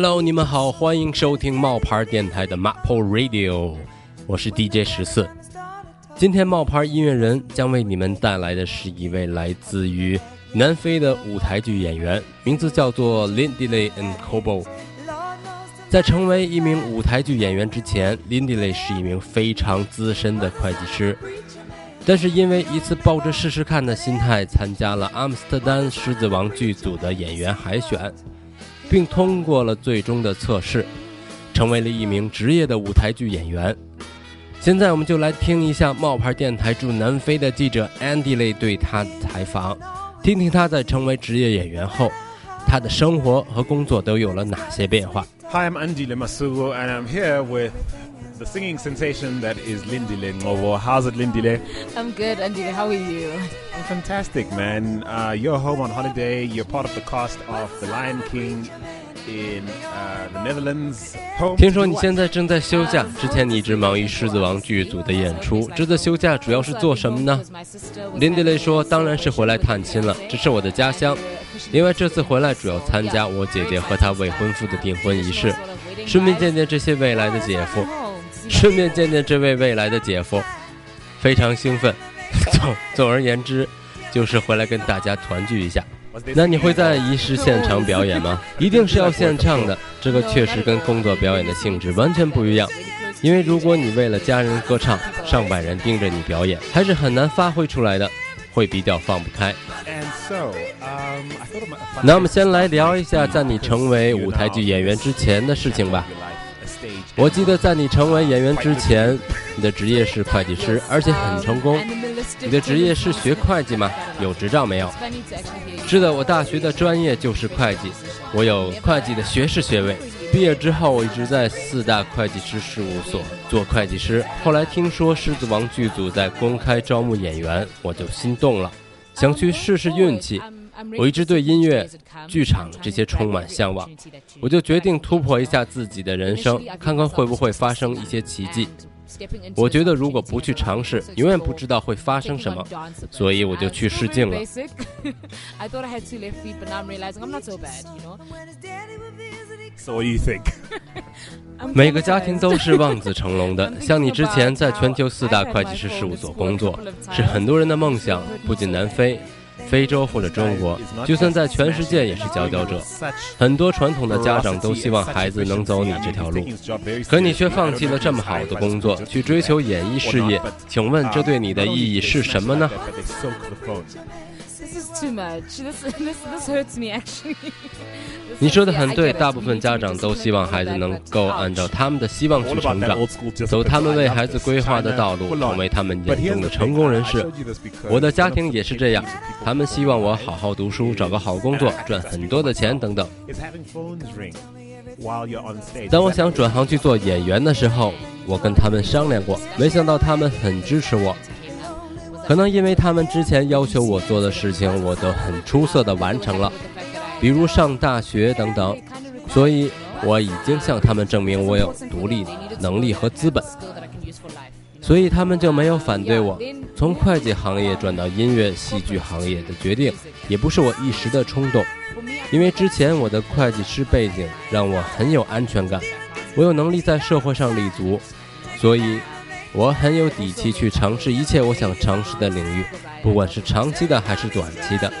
Hello，你们好，欢迎收听冒牌电台的 Maple Radio，我是 DJ 十四。今天冒牌音乐人将为你们带来的是一位来自于南非的舞台剧演员，名字叫做 Lindley and Cobo。在成为一名舞台剧演员之前，Lindley 是一名非常资深的会计师，但是因为一次抱着试试看的心态参加了阿姆斯特丹狮子王剧组的演员海选。并通过了最终的测试，成为了一名职业的舞台剧演员。现在，我们就来听一下冒牌电台驻南非的记者 Andy Lee 对他的采访，听听他在成为职业演员后，他的生活和工作都有了哪些变化。Hi, I'm andyle masuo and I'm here with the singing sensation that is Lindy Lengovo. How's it, Lindy? I'm good, Andy. How are you? I'm fantastic, man. Uh, you're home on holiday. You're part of the cast of The Lion King. In the Netherlands. 听说你现在正在休假，之前你一直忙于《狮子王》剧组的演出。这次休假主要是做什么呢？Lindy 说：“当然是回来探亲了，这是我的家乡。另外这次回来主要参加我姐姐和她未婚夫的订婚仪式，顺便见见这些未来的姐夫。” 顺便见见这位未来的姐夫，非常兴奋。总总而言之，就是回来跟大家团聚一下。那你会在仪式现场表演吗？一定是要现唱的。这个确实跟工作表演的性质完全不一样。因为如果你为了家人歌唱，上百人盯着你表演，还是很难发挥出来的，会比较放不开。那我们先来聊一下，在你成为舞台剧演员之前的事情吧。我记得在你成为演员之前，你的职业是会计师，而且很成功。你的职业是学会计吗？有执照没有？是的，我大学的专业就是会计，我有会计的学士学位。毕业之后，我一直在四大会计师事务所做会计师。后来听说《狮子王》剧组在公开招募演员，我就心动了，想去试试运气。我一直对音乐、剧场这些充满向往，我就决定突破一下自己的人生，看看会不会发生一些奇迹。我觉得如果不去尝试，永远不知道会发生什么，所以我就去试镜了。So you think？每个家庭都是望子成龙的，像你之前在全球四大会计师事务所工作，是很多人的梦想，不仅南非。非洲或者中国，就算在全世界也是佼佼者。很多传统的家长都希望孩子能走你这条路，可你却放弃了这么好的工作，去追求演艺事业。请问这对你的意义是什么呢？你说的很对，大部分家长都希望孩子能够按照他们的希望去成长，走他们为孩子规划的道路，成为他们眼中的成功人士。我的家庭也是这样，他们希望我好好读书，找个好工作，赚很多的钱等等。当我想转行去做演员的时候，我跟他们商量过，没想到他们很支持我。可能因为他们之前要求我做的事情，我都很出色的完成了，比如上大学等等，所以我已经向他们证明我有独立能力和资本，所以他们就没有反对我从会计行业转到音乐戏剧行业的决定，也不是我一时的冲动，因为之前我的会计师背景让我很有安全感，我有能力在社会上立足，所以。我很有底气去尝试一切我想尝试的领域，不管是长期的还是短期的，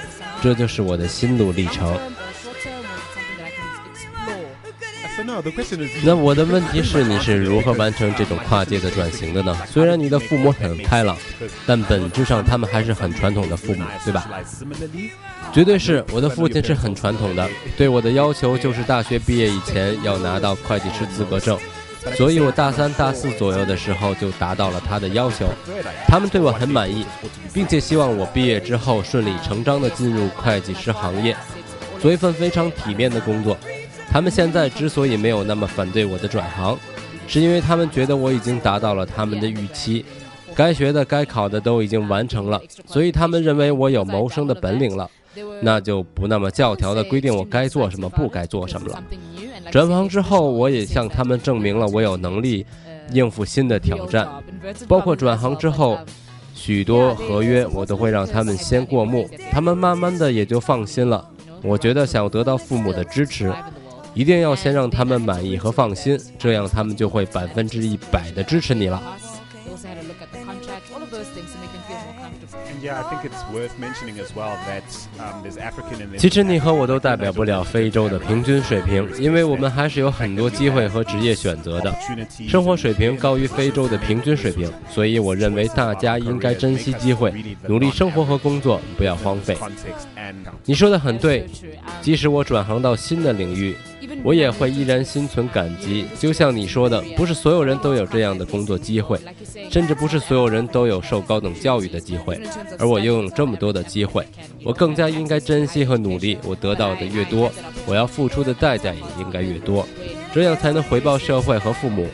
这就是我的心路历程。那我的问题是，你是如何完成这种跨界的转型的呢？虽然你的父母很开朗，但本质上他们还是很传统的父母，对吧？绝对是我的父亲是很传统的，对我的要求就是大学毕业以前要拿到会计师资格证。所以我大三、大四左右的时候就达到了他的要求，他们对我很满意，并且希望我毕业之后顺理成章地进入会计师行业，做一份非常体面的工作。他们现在之所以没有那么反对我的转行，是因为他们觉得我已经达到了他们的预期，该学的、该考的都已经完成了，所以他们认为我有谋生的本领了，那就不那么教条地规定我该做什么、不该做什么了。转行之后，我也向他们证明了我有能力应付新的挑战，包括转行之后，许多合约我都会让他们先过目，他们慢慢的也就放心了。我觉得想要得到父母的支持，一定要先让他们满意和放心，这样他们就会百分之一百的支持你了。其实你和我都代表不了非洲的平均水平，因为我们还是有很多机会和职业选择的，生活水平高于非洲的平均水平，所以我认为大家应该珍惜机会，努力生活和工作，不要荒废。你说的很对，即使我转行到新的领域，我也会依然心存感激。就像你说的，不是所有人都有这样的工作机会，甚至不是所有人都有受高等教育的机会。而我拥有这么多的机会，我更加应该珍惜和努力。我得到的越多，我要付出的代价也应该越多，这样才能回报社会和父母。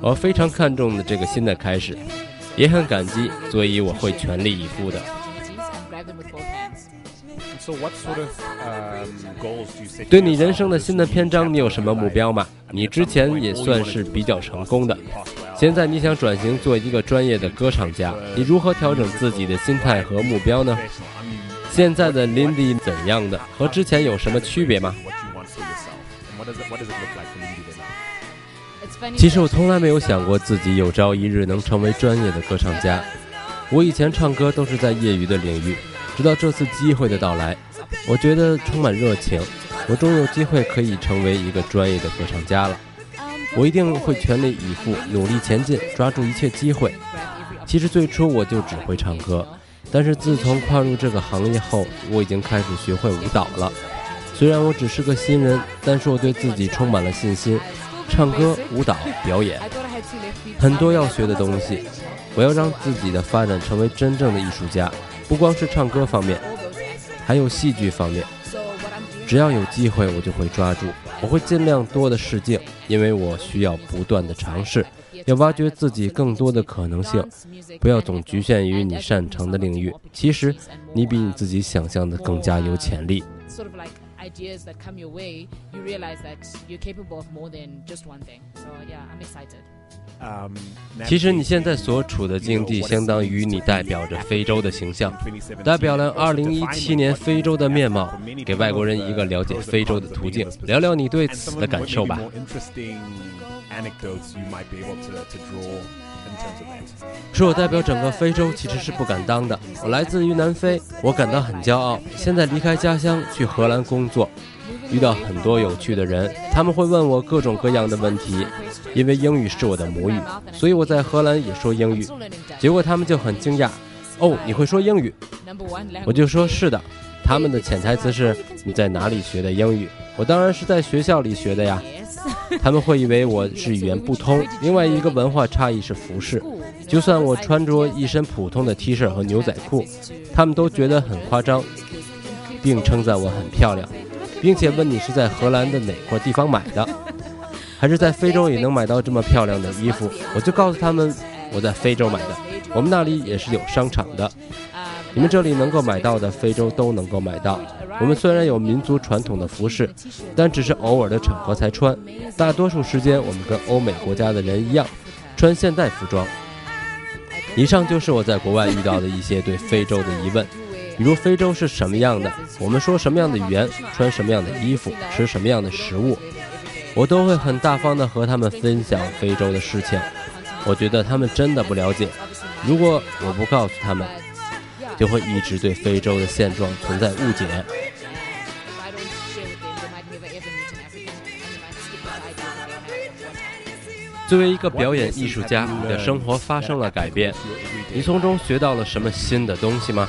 我非常看重的这个新的开始，也很感激，所以我会全力以赴的。对你人生的新的篇章，你有什么目标吗？你之前也算是比较成功的，现在你想转型做一个专业的歌唱家，你如何调整自己的心态和目标呢？现在的 Lindy 怎样的？和之前有什么区别吗？其实我从来没有想过自己有朝一日能成为专业的歌唱家，我以前唱歌都是在业余的领域。直到这次机会的到来，我觉得充满热情。我终有机会可以成为一个专业的歌唱家了。我一定会全力以赴，努力前进，抓住一切机会。其实最初我就只会唱歌，但是自从跨入这个行业后，我已经开始学会舞蹈了。虽然我只是个新人，但是我对自己充满了信心。唱歌、舞蹈、表演，很多要学的东西。我要让自己的发展成为真正的艺术家。不光是唱歌方面，还有戏剧方面。只要有机会，我就会抓住。我会尽量多的试镜，因为我需要不断的尝试，要挖掘自己更多的可能性。不要总局限于你擅长的领域，其实你比你自己想象的更加有潜力。其实你现在所处的境地，相当于你代表着非洲的形象，代表了2017年非洲的面貌，给外国人一个了解非洲的途径。聊聊你对此的感受吧。说我代表整个非洲，其实是不敢当的。我来自于南非，我感到很骄傲。现在离开家乡去荷兰工作。遇到很多有趣的人，他们会问我各种各样的问题，因为英语是我的母语，所以我在荷兰也说英语。结果他们就很惊讶，哦，你会说英语？我就说是的。他们的潜台词是你在哪里学的英语？我当然是在学校里学的呀。他们会以为我是语言不通。另外一个文化差异是服饰，就算我穿着一身普通的 T 恤和牛仔裤，他们都觉得很夸张，并称赞我很漂亮。并且问你是在荷兰的哪块地方买的，还是在非洲也能买到这么漂亮的衣服？我就告诉他们我在非洲买的，我们那里也是有商场的。你们这里能够买到的，非洲都能够买到。我们虽然有民族传统的服饰，但只是偶尔的场合才穿，大多数时间我们跟欧美国家的人一样，穿现代服装。以上就是我在国外遇到的一些对非洲的疑问。比如非洲是什么样的？我们说什么样的语言，穿什么样的衣服，吃什么样的食物，我都会很大方的和他们分享非洲的事情。我觉得他们真的不了解，如果我不告诉他们，就会一直对非洲的现状存在误解。作为一个表演艺术家，你的生活发生了改变，你从中学到了什么新的东西吗？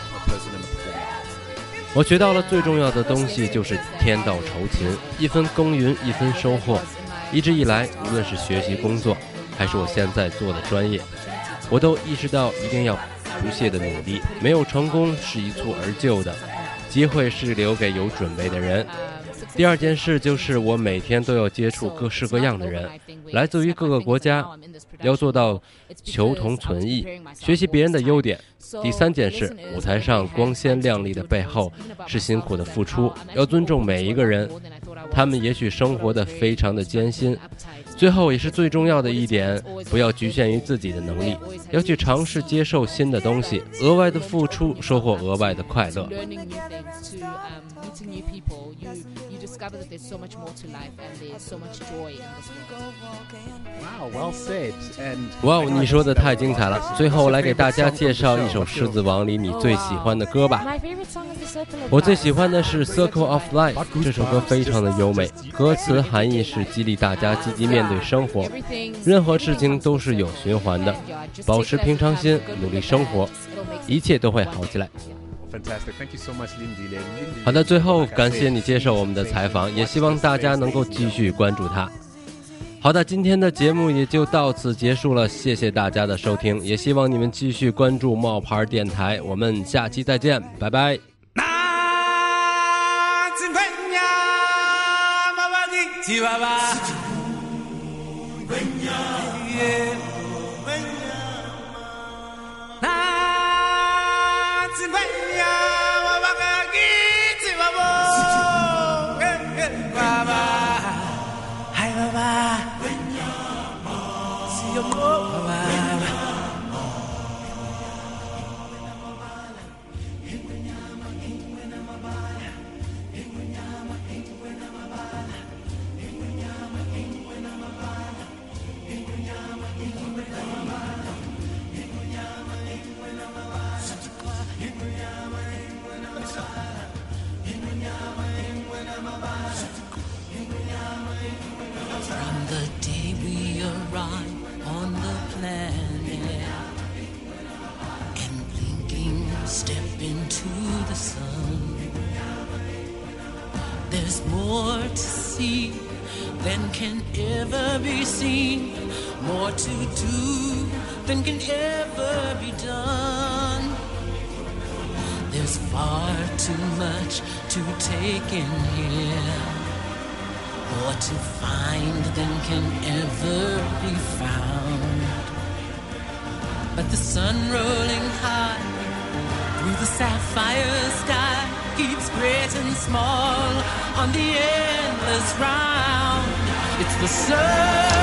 我学到了最重要的东西就是天道酬勤，一分耕耘一分收获。一直以来，无论是学习、工作，还是我现在做的专业，我都意识到一定要不懈的努力。没有成功是一蹴而就的，机会是留给有准备的人。第二件事就是我每天都要接触各式各样的人，来自于各个国家，要做到求同存异，学习别人的优点。第三件事，舞台上光鲜亮丽的背后是辛苦的付出，要尊重每一个人，他们也许生活的非常的艰辛，最后也是最重要的一点，不要局限于自己的能力，要去尝试接受新的东西，额外的付出，收获额外的快乐。Discover that there's so much more to life and there's so much joy in this world. Wow, well said. And 哇哦，你说的太精彩了！最后来给大家介绍一首《狮子王》里你最喜欢的歌吧。我最喜欢的是《Circle of Life》，这首歌非常的优美，歌词含义是激励大家积极面对生活，任何事情都是有循环的，保持平常心努力生活一切都会好起来。Fantastic. Thank you so much, Lindy. Lindy- 好的，最后感谢你接受我们的采访，也希望大家能够继续关注他。好的，今天的节目也就到此结束了，谢谢大家的收听，也希望你们继续关注冒牌电台，我们下期再见，拜拜。Be seen, more to do than can ever be done. There's far too much to take in here more to find than can ever be found. But the sun rolling high through the sapphire sky keeps great and small on the endless round. It's the sun.